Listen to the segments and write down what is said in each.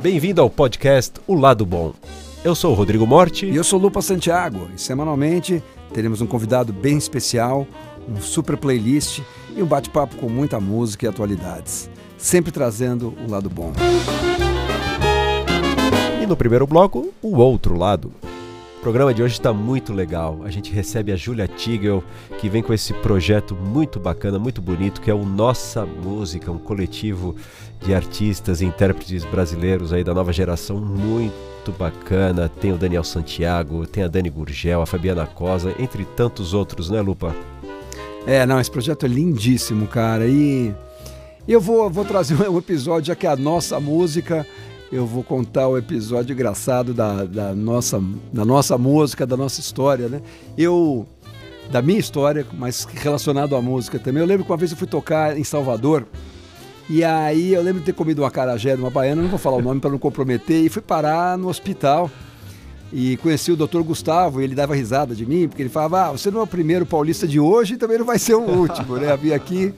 Bem-vindo ao podcast O Lado Bom. Eu sou o Rodrigo Morti. E eu sou Lupa Santiago. E semanalmente teremos um convidado bem especial, um super playlist e um bate-papo com muita música e atualidades. Sempre trazendo o lado bom. E no primeiro bloco, o outro lado. Programa de hoje está muito legal. A gente recebe a Julia Tigel, que vem com esse projeto muito bacana, muito bonito, que é o Nossa Música, um coletivo de artistas e intérpretes brasileiros aí da nova geração muito bacana. Tem o Daniel Santiago, tem a Dani Gurgel, a Fabiana Cosa, entre tantos outros, né, Lupa? É, não, esse projeto é lindíssimo, cara. E eu vou, vou trazer um episódio, já que é a nossa música eu vou contar o episódio engraçado da, da, nossa, da nossa música, da nossa história, né? Eu, da minha história, mas relacionado à música também. Eu lembro que uma vez eu fui tocar em Salvador, e aí eu lembro de ter comido uma carajé de uma baiana, não vou falar o nome para não comprometer, e fui parar no hospital. E conheci o doutor Gustavo, e ele dava risada de mim, porque ele falava: Ah, você não é o primeiro paulista de hoje e também não vai ser o último, né? Havia aqui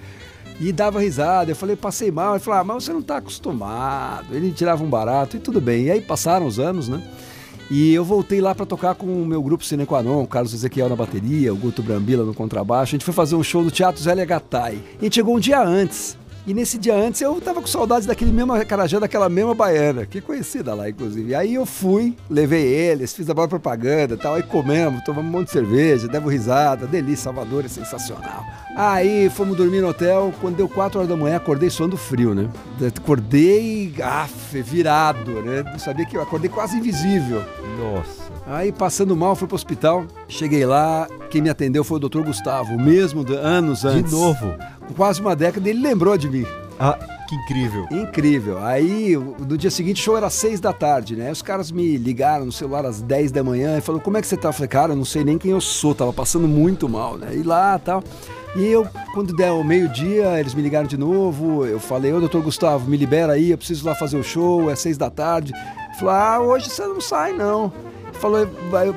e dava risada. Eu falei, passei mal. Ele falou, ah, mas você não está acostumado. Ele tirava um barato e tudo bem. E aí passaram os anos, né? E eu voltei lá para tocar com o meu grupo Cine Quanon, o Carlos Ezequiel na bateria, o Guto Brambila no contrabaixo. A gente foi fazer um show no Teatro Zé Gatai. A gente chegou um dia antes. E nesse dia antes eu tava com saudades daquele mesmo carajé, daquela mesma baiana, que conhecida lá, inclusive. Aí eu fui, levei eles, fiz a boa propaganda e tal, aí comemos, tomamos um monte de cerveja, devo risada, delícia, Salvador é sensacional. Aí fomos dormir no hotel, quando deu 4 horas da manhã, acordei suando frio, né? Acordei, af, virado, né? Não sabia que eu acordei quase invisível. Nossa. Aí, passando mal, fui pro hospital. Cheguei lá, quem me atendeu foi o doutor Gustavo, o mesmo de, anos antes. De novo? Quase uma década, ele lembrou de mim. Ah, que incrível. Incrível. Aí, no dia seguinte, o show era seis da tarde, né? Os caras me ligaram no celular às 10 da manhã e falaram, como é que você tá? Eu falei, cara, eu não sei nem quem eu sou, tava passando muito mal, né? E lá, tal... E eu, quando der o meio-dia, eles me ligaram de novo. Eu falei, ô doutor Gustavo, me libera aí, eu preciso lá fazer o show, é seis da tarde. Falou, ah, hoje você não sai, não falou,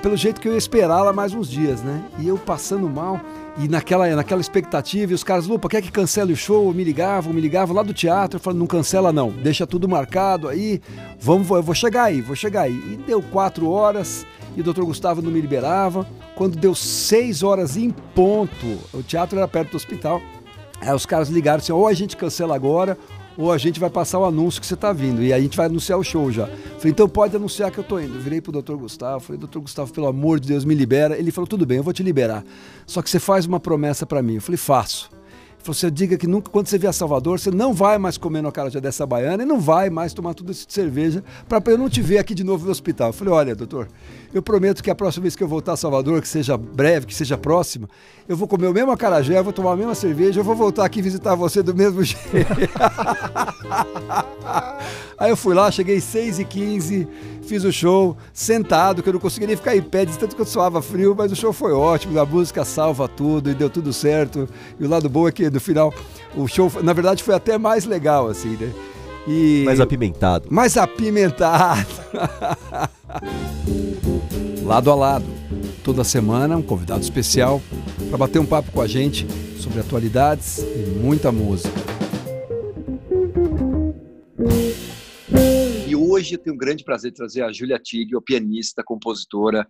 pelo jeito que eu ia esperar lá mais uns dias, né? E eu passando mal. E naquela, naquela expectativa, e os caras, Lupa, quer que cancele o show? Me ligavam, me ligavam lá do teatro. Falei, não cancela não, deixa tudo marcado aí, vamos, eu vou chegar aí, vou chegar aí. E deu quatro horas, e o doutor Gustavo não me liberava. Quando deu seis horas em ponto, o teatro era perto do hospital, aí os caras ligaram assim, ou a gente cancela agora, ou a gente vai passar o anúncio que você está vindo. E a gente vai anunciar o show já. Falei, então pode anunciar que eu estou indo. Virei pro doutor Gustavo, falei, doutor Gustavo, pelo amor de Deus, me libera. Ele falou, tudo bem, eu vou te liberar. Só que você faz uma promessa para mim. Eu falei, faço. Você diga que nunca, quando você vier a Salvador, você não vai mais comer no cara dessa baiana e não vai mais tomar tudo isso de cerveja para eu não te ver aqui de novo no hospital. Eu falei, olha, doutor, eu prometo que a próxima vez que eu voltar a Salvador, que seja breve, que seja próxima, eu vou comer o mesmo acarajé, vou tomar a mesma cerveja, eu vou voltar aqui visitar você do mesmo jeito. Aí eu fui lá, cheguei 6 e 15 fiz o show sentado, que eu não conseguia nem ficar em pé, de tanto que eu suava frio, mas o show foi ótimo, a música salva tudo e deu tudo certo. E o lado bom é que no final o show, na verdade, foi até mais legal, assim, né? E... Mais apimentado. Mais apimentado. lado a lado. Toda semana, um convidado especial para bater um papo com a gente sobre atualidades e muita música. hoje eu tenho um grande prazer de trazer a Júlia Tigre, pianista, compositora,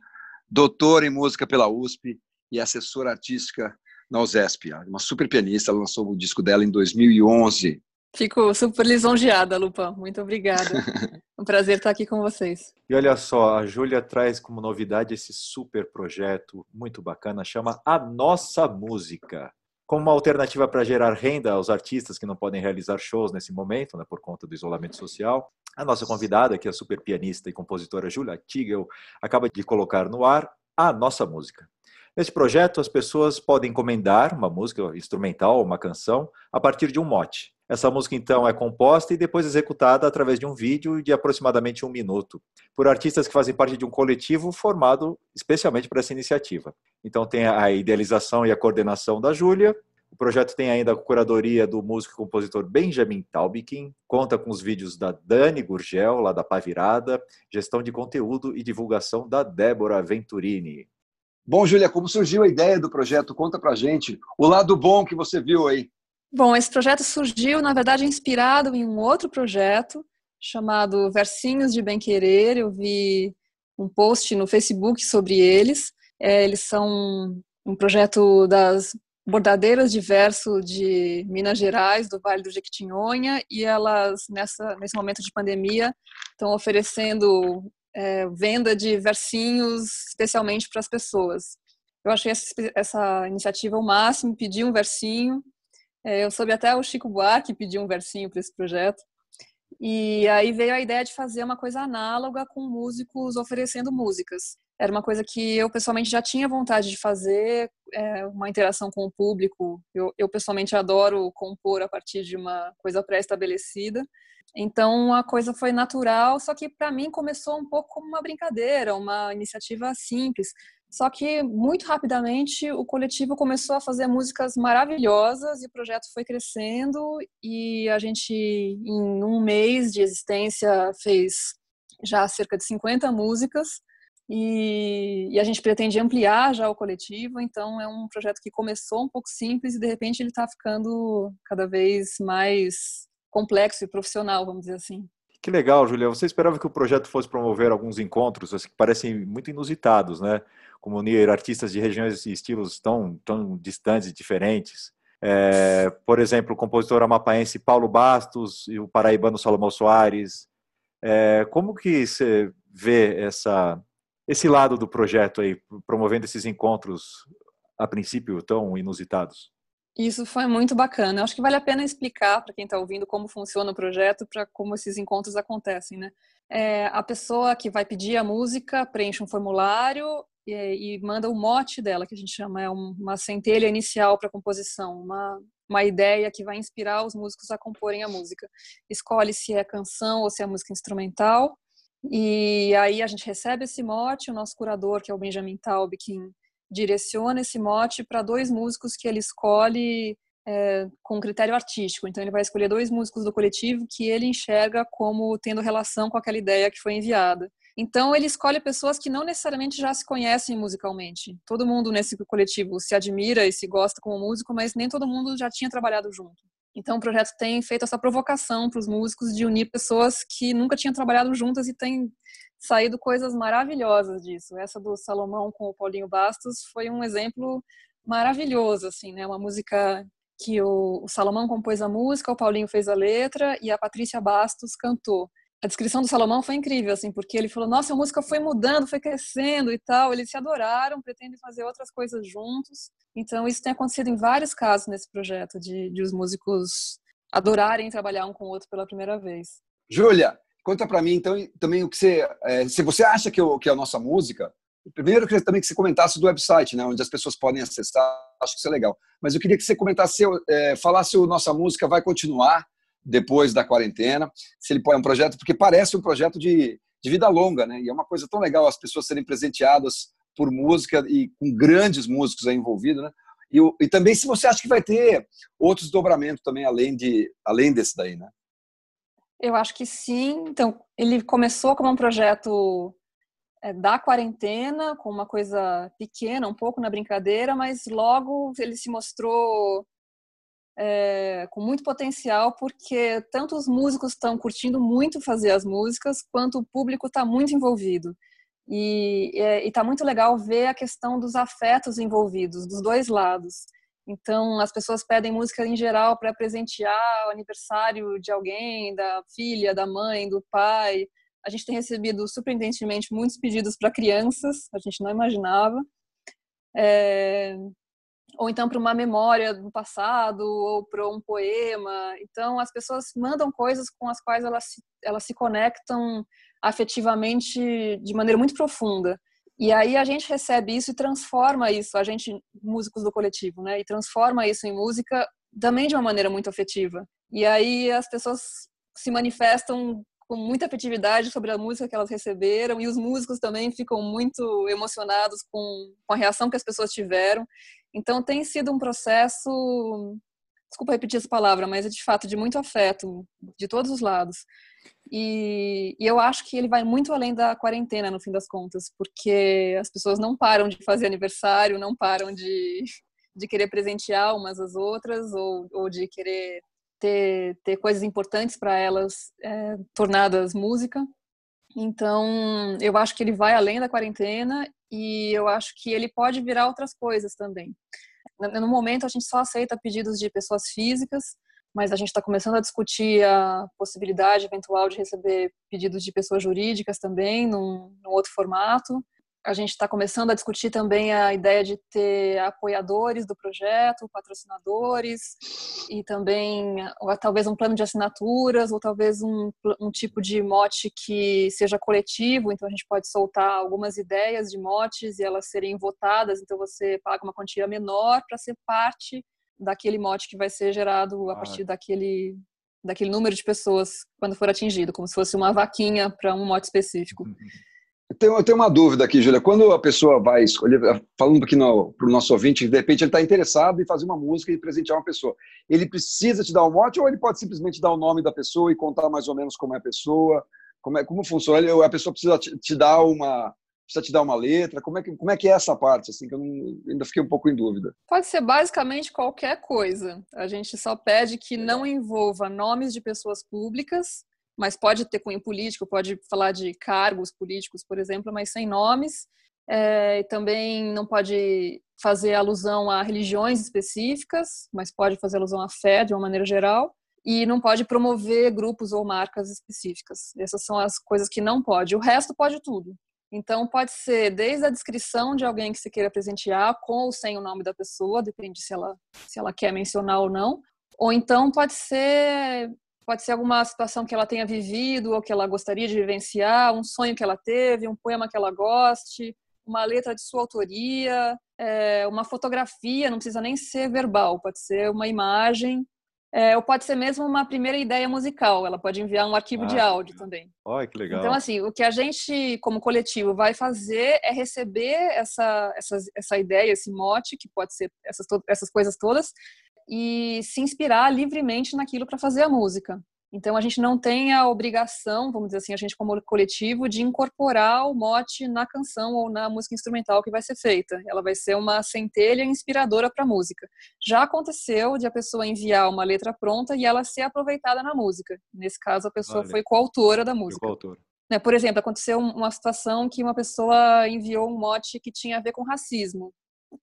doutora em música pela USP e assessora artística na USESP. Uma super pianista, ela lançou o disco dela em 2011. Fico super lisonjeada, Lupa. Muito obrigada. um prazer estar aqui com vocês. E olha só, a Júlia traz como novidade esse super projeto muito bacana, chama A Nossa Música como uma alternativa para gerar renda aos artistas que não podem realizar shows nesse momento, né, por conta do isolamento social. A nossa convidada, que é a super pianista e compositora Julia Tigel, acaba de colocar no ar a nossa música. Nesse projeto, as pessoas podem encomendar uma música instrumental, uma canção, a partir de um mote. Essa música, então, é composta e depois executada através de um vídeo de aproximadamente um minuto, por artistas que fazem parte de um coletivo formado especialmente para essa iniciativa. Então, tem a idealização e a coordenação da Júlia. O projeto tem ainda a curadoria do músico e compositor Benjamin Taubikin, conta com os vídeos da Dani Gurgel, lá da Pavirada, gestão de conteúdo e divulgação da Débora Venturini. Bom, Júlia, como surgiu a ideia do projeto? Conta pra gente o lado bom que você viu aí. Bom, esse projeto surgiu, na verdade, inspirado em um outro projeto chamado Versinhos de Bem Querer. Eu vi um post no Facebook sobre eles. É, eles são um projeto das bordadeiras de verso de Minas Gerais, do Vale do Jequitinhonha, e elas, nessa, nesse momento de pandemia, estão oferecendo é, venda de versinhos especialmente para as pessoas. Eu achei essa, essa iniciativa o máximo, pedi um versinho, é, eu soube até o Chico Buarque pedir um versinho para esse projeto. E aí veio a ideia de fazer uma coisa análoga com músicos oferecendo músicas. Era uma coisa que eu pessoalmente já tinha vontade de fazer, é, uma interação com o público. Eu, eu pessoalmente adoro compor a partir de uma coisa pré-estabelecida. Então a coisa foi natural, só que para mim começou um pouco como uma brincadeira, uma iniciativa simples. Só que muito rapidamente o coletivo começou a fazer músicas maravilhosas e o projeto foi crescendo e a gente em um mês de existência fez já cerca de 50 músicas e, e, a gente pretende ampliar já o coletivo, então é um projeto que começou um pouco simples e de repente ele está ficando cada vez mais complexo e profissional, vamos dizer assim. Que legal, Julia. Você esperava que o projeto fosse promover alguns encontros assim, que parecem muito inusitados, né? Como unir artistas de regiões e estilos tão, tão distantes e diferentes. É, por exemplo, o compositor amapaense Paulo Bastos e o paraibano Salomão Soares. É, como que você vê essa, esse lado do projeto aí, promovendo esses encontros, a princípio, tão inusitados? Isso foi muito bacana. Eu acho que vale a pena explicar para quem está ouvindo como funciona o projeto, para como esses encontros acontecem, né? É, a pessoa que vai pedir a música preenche um formulário e, e manda o mote dela, que a gente chama é uma centelha inicial para a composição, uma, uma ideia que vai inspirar os músicos a comporem a música. Escolhe se é canção ou se é música instrumental. E aí a gente recebe esse mote, o nosso curador, que é o Benjamin Taub, que direciona esse mote para dois músicos que ele escolhe é, com critério artístico. Então, ele vai escolher dois músicos do coletivo que ele enxerga como tendo relação com aquela ideia que foi enviada. Então, ele escolhe pessoas que não necessariamente já se conhecem musicalmente. Todo mundo nesse coletivo se admira e se gosta como músico, mas nem todo mundo já tinha trabalhado junto. Então, o projeto tem feito essa provocação para os músicos de unir pessoas que nunca tinham trabalhado juntas e têm saído coisas maravilhosas disso. Essa do Salomão com o Paulinho Bastos foi um exemplo maravilhoso, assim, né? Uma música que o, Salomão compôs a música, o Paulinho fez a letra e a Patrícia Bastos cantou. A descrição do Salomão foi incrível, assim, porque ele falou: Nossa, a música foi mudando, foi crescendo e tal. Eles se adoraram, pretendem fazer outras coisas juntos. Então, isso tem acontecido em vários casos nesse projeto, de, de os músicos adorarem trabalhar um com o outro pela primeira vez. Júlia, Conta para mim, então, também o que você. É, se você acha que, que é a nossa música, primeiro eu queria também que você comentasse do website, né, onde as pessoas podem acessar, acho que isso é legal. Mas eu queria que você comentasse, é, falasse se a nossa música vai continuar depois da quarentena, se ele é um projeto, porque parece um projeto de, de vida longa, né? E é uma coisa tão legal as pessoas serem presenteadas por música e com grandes músicos aí envolvidos, né? E, e também se você acha que vai ter outros dobramentos também além de além desse daí, né? Eu acho que sim. Então, ele começou como um projeto é, da quarentena, com uma coisa pequena, um pouco na brincadeira, mas logo ele se mostrou é, com muito potencial, porque tanto os músicos estão curtindo muito fazer as músicas, quanto o público está muito envolvido. E está muito legal ver a questão dos afetos envolvidos, dos dois lados. Então, as pessoas pedem música em geral para presentear o aniversário de alguém, da filha, da mãe, do pai. A gente tem recebido, surpreendentemente, muitos pedidos para crianças, a gente não imaginava. É... Ou então para uma memória do passado, ou para um poema. Então, as pessoas mandam coisas com as quais elas se, elas se conectam afetivamente de maneira muito profunda. E aí a gente recebe isso e transforma isso, a gente, músicos do coletivo, né? E transforma isso em música também de uma maneira muito afetiva. E aí as pessoas se manifestam com muita afetividade sobre a música que elas receberam e os músicos também ficam muito emocionados com, com a reação que as pessoas tiveram. Então tem sido um processo, desculpa repetir essa palavra, mas é de fato de muito afeto de todos os lados. E, e, eu acho que ele vai muito além da quarentena, no fim das contas, porque as pessoas não param de fazer aniversário, não param de, de querer presentear umas às outras ou, ou de querer ter, ter coisas importantes para elas é, tornadas música. Então, eu acho que ele vai além da quarentena e eu acho que ele pode virar outras coisas também. No momento, a gente só aceita pedidos de pessoas físicas, mas a gente está começando a discutir a possibilidade eventual de receber pedidos de pessoas jurídicas também, num, num outro formato a gente está começando a discutir também a ideia de ter apoiadores do projeto, patrocinadores e também talvez um plano de assinaturas ou talvez um, um tipo de mote que seja coletivo. Então a gente pode soltar algumas ideias de motes e elas serem votadas. Então você paga uma quantia menor para ser parte daquele mote que vai ser gerado a partir daquele daquele número de pessoas quando for atingido, como se fosse uma vaquinha para um mote específico. Uhum. Eu tenho, eu tenho uma dúvida aqui, Júlia. Quando a pessoa vai escolher, falando aqui para o nosso ouvinte, de repente ele está interessado em fazer uma música e presentear uma pessoa, ele precisa te dar um mote ou ele pode simplesmente dar o nome da pessoa e contar mais ou menos como é a pessoa? Como, é, como funciona? A pessoa precisa te, te, dar uma precisa te dar uma letra? Como é que, como é, que é essa parte? Assim, que eu não, ainda fiquei um pouco em dúvida. Pode ser basicamente qualquer coisa. A gente só pede que não envolva nomes de pessoas públicas mas pode ter cunho político, pode falar de cargos políticos, por exemplo, mas sem nomes. É, também não pode fazer alusão a religiões específicas, mas pode fazer alusão à fé de uma maneira geral. E não pode promover grupos ou marcas específicas. Essas são as coisas que não pode. O resto pode tudo. Então, pode ser desde a descrição de alguém que você queira presentear, com ou sem o nome da pessoa, depende se ela, se ela quer mencionar ou não. Ou então pode ser Pode ser alguma situação que ela tenha vivido ou que ela gostaria de vivenciar, um sonho que ela teve, um poema que ela goste, uma letra de sua autoria, é, uma fotografia, não precisa nem ser verbal, pode ser uma imagem, é, ou pode ser mesmo uma primeira ideia musical, ela pode enviar um arquivo ah, de áudio também. Olha que legal. Então, assim, o que a gente, como coletivo, vai fazer é receber essa, essa, essa ideia, esse mote, que pode ser essas, essas coisas todas, e se inspirar livremente naquilo para fazer a música. Então a gente não tem a obrigação, vamos dizer assim, a gente como coletivo de incorporar o mote na canção ou na música instrumental que vai ser feita. Ela vai ser uma centelha inspiradora para a música. Já aconteceu de a pessoa enviar uma letra pronta e ela ser aproveitada na música. Nesse caso a pessoa vale. foi coautora da música. Coautora. Né, por exemplo, aconteceu uma situação que uma pessoa enviou um mote que tinha a ver com racismo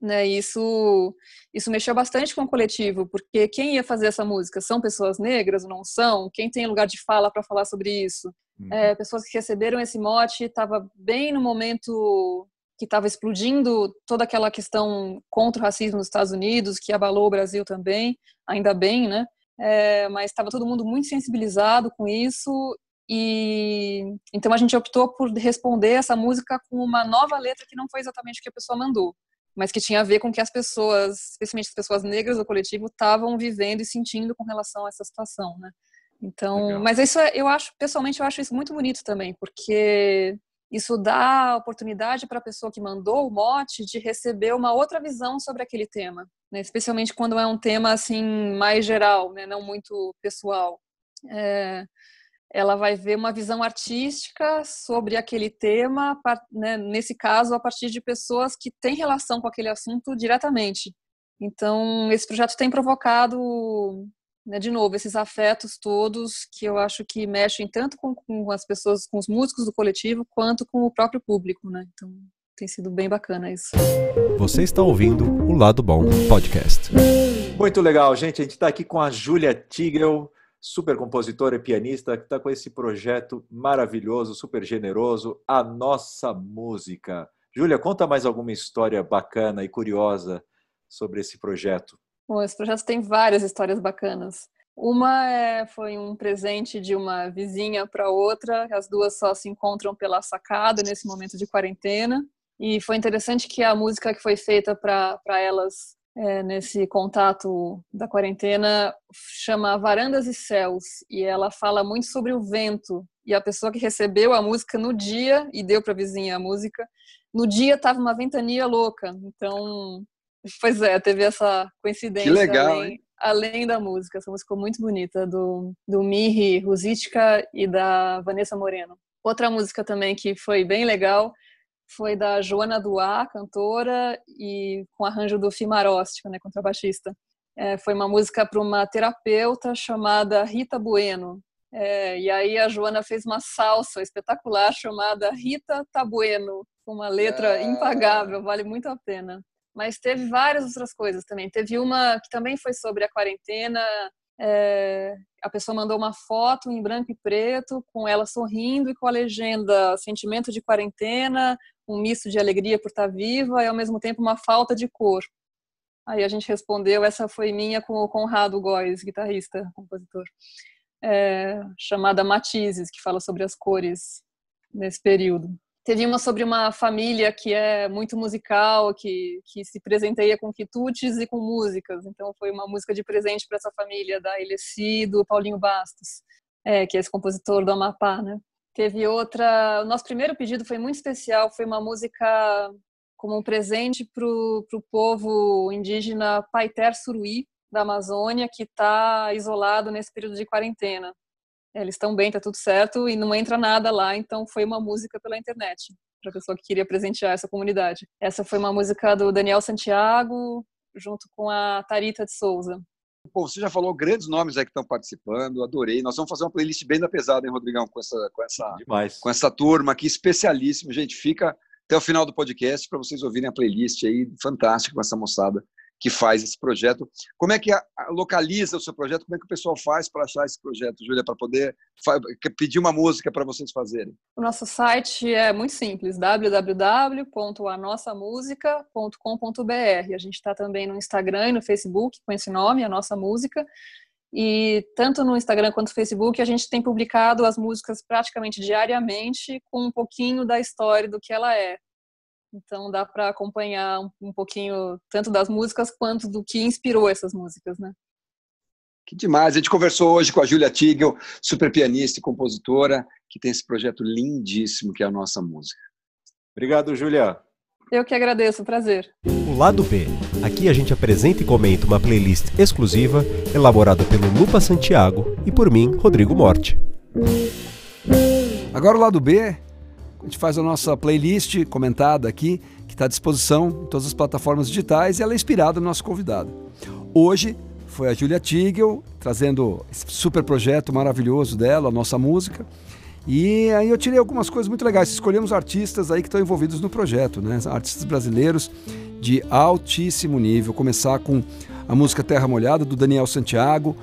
né? Isso isso mexeu bastante com o coletivo, porque quem ia fazer essa música são pessoas negras ou não são? Quem tem lugar de fala para falar sobre isso? Uhum. É, pessoas que receberam esse mote estava bem no momento que estava explodindo toda aquela questão contra o racismo nos Estados Unidos, que abalou o Brasil também, ainda bem, né? É, mas estava todo mundo muito sensibilizado com isso e então a gente optou por responder essa música com uma nova letra que não foi exatamente o que a pessoa mandou mas que tinha a ver com o que as pessoas, especialmente as pessoas negras do coletivo, estavam vivendo e sentindo com relação a essa situação, né? Então, Legal. mas isso é, eu acho, pessoalmente, eu acho isso muito bonito também, porque isso dá oportunidade para a pessoa que mandou o mote de receber uma outra visão sobre aquele tema, né? especialmente quando é um tema assim mais geral, né? não muito pessoal. É, ela vai ver uma visão artística sobre aquele tema, né, nesse caso, a partir de pessoas que têm relação com aquele assunto diretamente. Então, esse projeto tem provocado, né, de novo, esses afetos todos que eu acho que mexem tanto com, com, as pessoas, com os músicos do coletivo, quanto com o próprio público. Né? Então, tem sido bem bacana isso. Você está ouvindo o Lado Bom Podcast. Muito legal, gente. A gente está aqui com a Júlia Tigel super compositora e pianista, que está com esse projeto maravilhoso, super generoso, A Nossa Música. Júlia, conta mais alguma história bacana e curiosa sobre esse projeto. Bom, esse projeto tem várias histórias bacanas. Uma é, foi um presente de uma vizinha para outra, as duas só se encontram pela sacada nesse momento de quarentena. E foi interessante que a música que foi feita para elas é, nesse contato da quarentena chama Varandas e Céus e ela fala muito sobre o vento. E a pessoa que recebeu a música no dia e deu para a vizinha a música no dia estava uma ventania louca. Então pois é teve essa coincidência que legal, além, além da música. Essa música muito bonita do do Mihi Ruzicka e da Vanessa Moreno. Outra música também que foi bem legal foi da Joana Duá, cantora, e com arranjo do Fimaróstico, né, contrabaixista. É, foi uma música para uma terapeuta chamada Rita Bueno. É, e aí a Joana fez uma salsa espetacular chamada Rita Tabueno, com uma letra ah. impagável, vale muito a pena. Mas teve várias outras coisas também. Teve uma que também foi sobre a quarentena. É, a pessoa mandou uma foto em branco e preto, com ela sorrindo e com a legenda sentimento de quarentena, um misto de alegria por estar viva e ao mesmo tempo uma falta de cor. Aí a gente respondeu, essa foi minha com o Conrado Góes, guitarrista, compositor, é, chamada Matizes, que fala sobre as cores nesse período. Teve uma sobre uma família que é muito musical, que, que se presenteia com quitutes e com músicas. Então foi uma música de presente para essa família da Eleci do Paulinho Bastos, é, que é esse compositor do Amapá, né? Teve outra. O nosso primeiro pedido foi muito especial, foi uma música como um presente para o povo indígena Paiter Suruí, da Amazônia, que está isolado nesse período de quarentena. Eles estão bem, está tudo certo, e não entra nada lá, então foi uma música pela internet, para a pessoa que queria presentear essa comunidade. Essa foi uma música do Daniel Santiago, junto com a Tarita de Souza. Pô, você já falou grandes nomes aí que estão participando, adorei. Nós vamos fazer uma playlist bem da pesada, hein, Rodrigão, com essa, com essa, Demais. com essa turma aqui, especialíssimo. Gente, fica até o final do podcast para vocês ouvirem a playlist aí, fantástica com essa moçada que faz esse projeto. Como é que localiza o seu projeto? Como é que o pessoal faz para achar esse projeto, Júlia, para poder pedir uma música para vocês fazerem? O nosso site é muito simples, www.anossamusica.com.br. A gente está também no Instagram e no Facebook com esse nome, A Nossa Música. E tanto no Instagram quanto no Facebook a gente tem publicado as músicas praticamente diariamente com um pouquinho da história do que ela é. Então dá para acompanhar um, pouquinho tanto das músicas quanto do que inspirou essas músicas, né? Que demais! A gente conversou hoje com a Julia Tigel, super pianista e compositora, que tem esse projeto lindíssimo que é a nossa música. Obrigado, Julia. Eu que agradeço, prazer. O lado B. Aqui a gente apresenta e comenta uma playlist exclusiva elaborada pelo Lupa Santiago e por mim, Rodrigo Morte. Agora o lado B, a gente faz a nossa playlist comentada aqui, que está à disposição em todas as plataformas digitais e ela é inspirada no nosso convidado. Hoje foi a Julia Tigel trazendo esse super projeto maravilhoso dela, a nossa música. E aí eu tirei algumas coisas muito legais. Escolhemos artistas aí que estão envolvidos no projeto, né? Artistas brasileiros de altíssimo nível. Começar com a música Terra Molhada, do Daniel Santiago.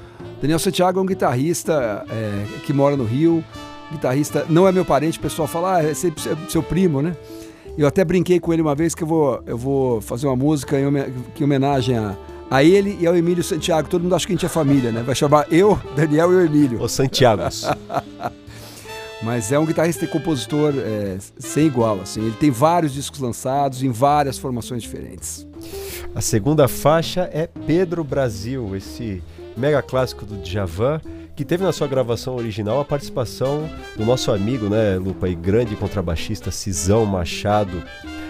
Daniel Santiago é um guitarrista é, que mora no Rio. Guitarrista, não é meu parente, o pessoal fala, ah, é seu, seu primo, né? Eu até brinquei com ele uma vez que eu vou, eu vou fazer uma música em, em homenagem a, a ele e ao Emílio Santiago. Todo mundo acha que a gente é família, né? Vai chamar eu, Daniel e o Emílio. Os Santiagos. Mas é um guitarrista e compositor é, sem igual, assim. Ele tem vários discos lançados em várias formações diferentes. A segunda faixa é Pedro Brasil, esse mega clássico do Djavan, que teve na sua gravação original a participação do nosso amigo, né, Lupa, e grande contrabaixista Cisão Machado.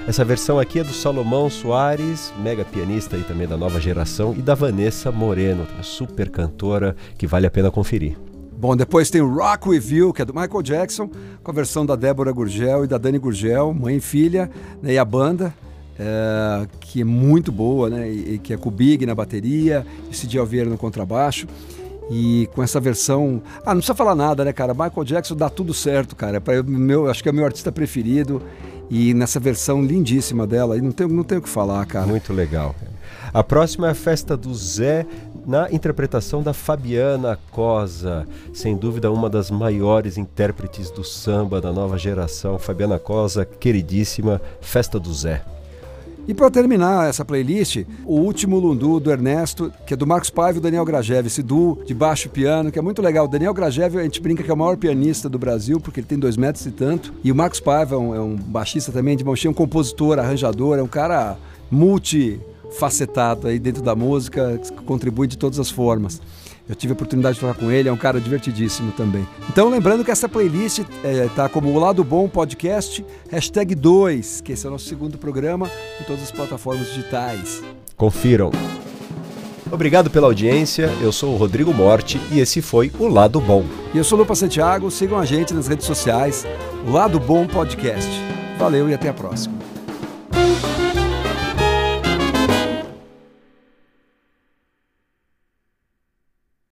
Essa versão aqui é do Salomão Soares, mega pianista e também da nova geração, e da Vanessa Moreno, super cantora que vale a pena conferir. Bom, depois tem o Rock With You, que é do Michael Jackson, com a versão da Débora Gurgel e da Dani Gurgel, mãe e filha, né, e a banda, é, que é muito boa, né, e, e, que é com o Big na bateria, e Cid Alvieira no contrabaixo. E com essa versão. Ah, não precisa falar nada, né, cara? Michael Jackson dá tudo certo, cara. Pra meu, acho que é o meu artista preferido. E nessa versão lindíssima dela, e não tenho, não tenho o que falar, cara. Muito legal. A próxima é a festa do Zé, na interpretação da Fabiana Cosa, sem dúvida uma das maiores intérpretes do samba da nova geração. Fabiana Cosa, queridíssima, Festa do Zé. E para terminar essa playlist, o último Lundu do Ernesto, que é do Marcos Paiva e Daniel Grajev, esse duo de baixo piano, que é muito legal. O Daniel Grajev, a gente brinca que é o maior pianista do Brasil, porque ele tem dois metros e tanto. E o Marcos Paiva é um, é um baixista também de mão cheia, um compositor, arranjador, é um cara multi facetado aí dentro da música, que contribui de todas as formas. Eu tive a oportunidade de falar com ele, é um cara divertidíssimo também. Então, lembrando que essa playlist está é, como o Lado Bom Podcast, hashtag 2, que esse é o nosso segundo programa, em todas as plataformas digitais. Confiram. Obrigado pela audiência, eu sou o Rodrigo Morte e esse foi o Lado Bom. E eu sou o Lupa Santiago, sigam a gente nas redes sociais, Lado Bom Podcast. Valeu e até a próxima.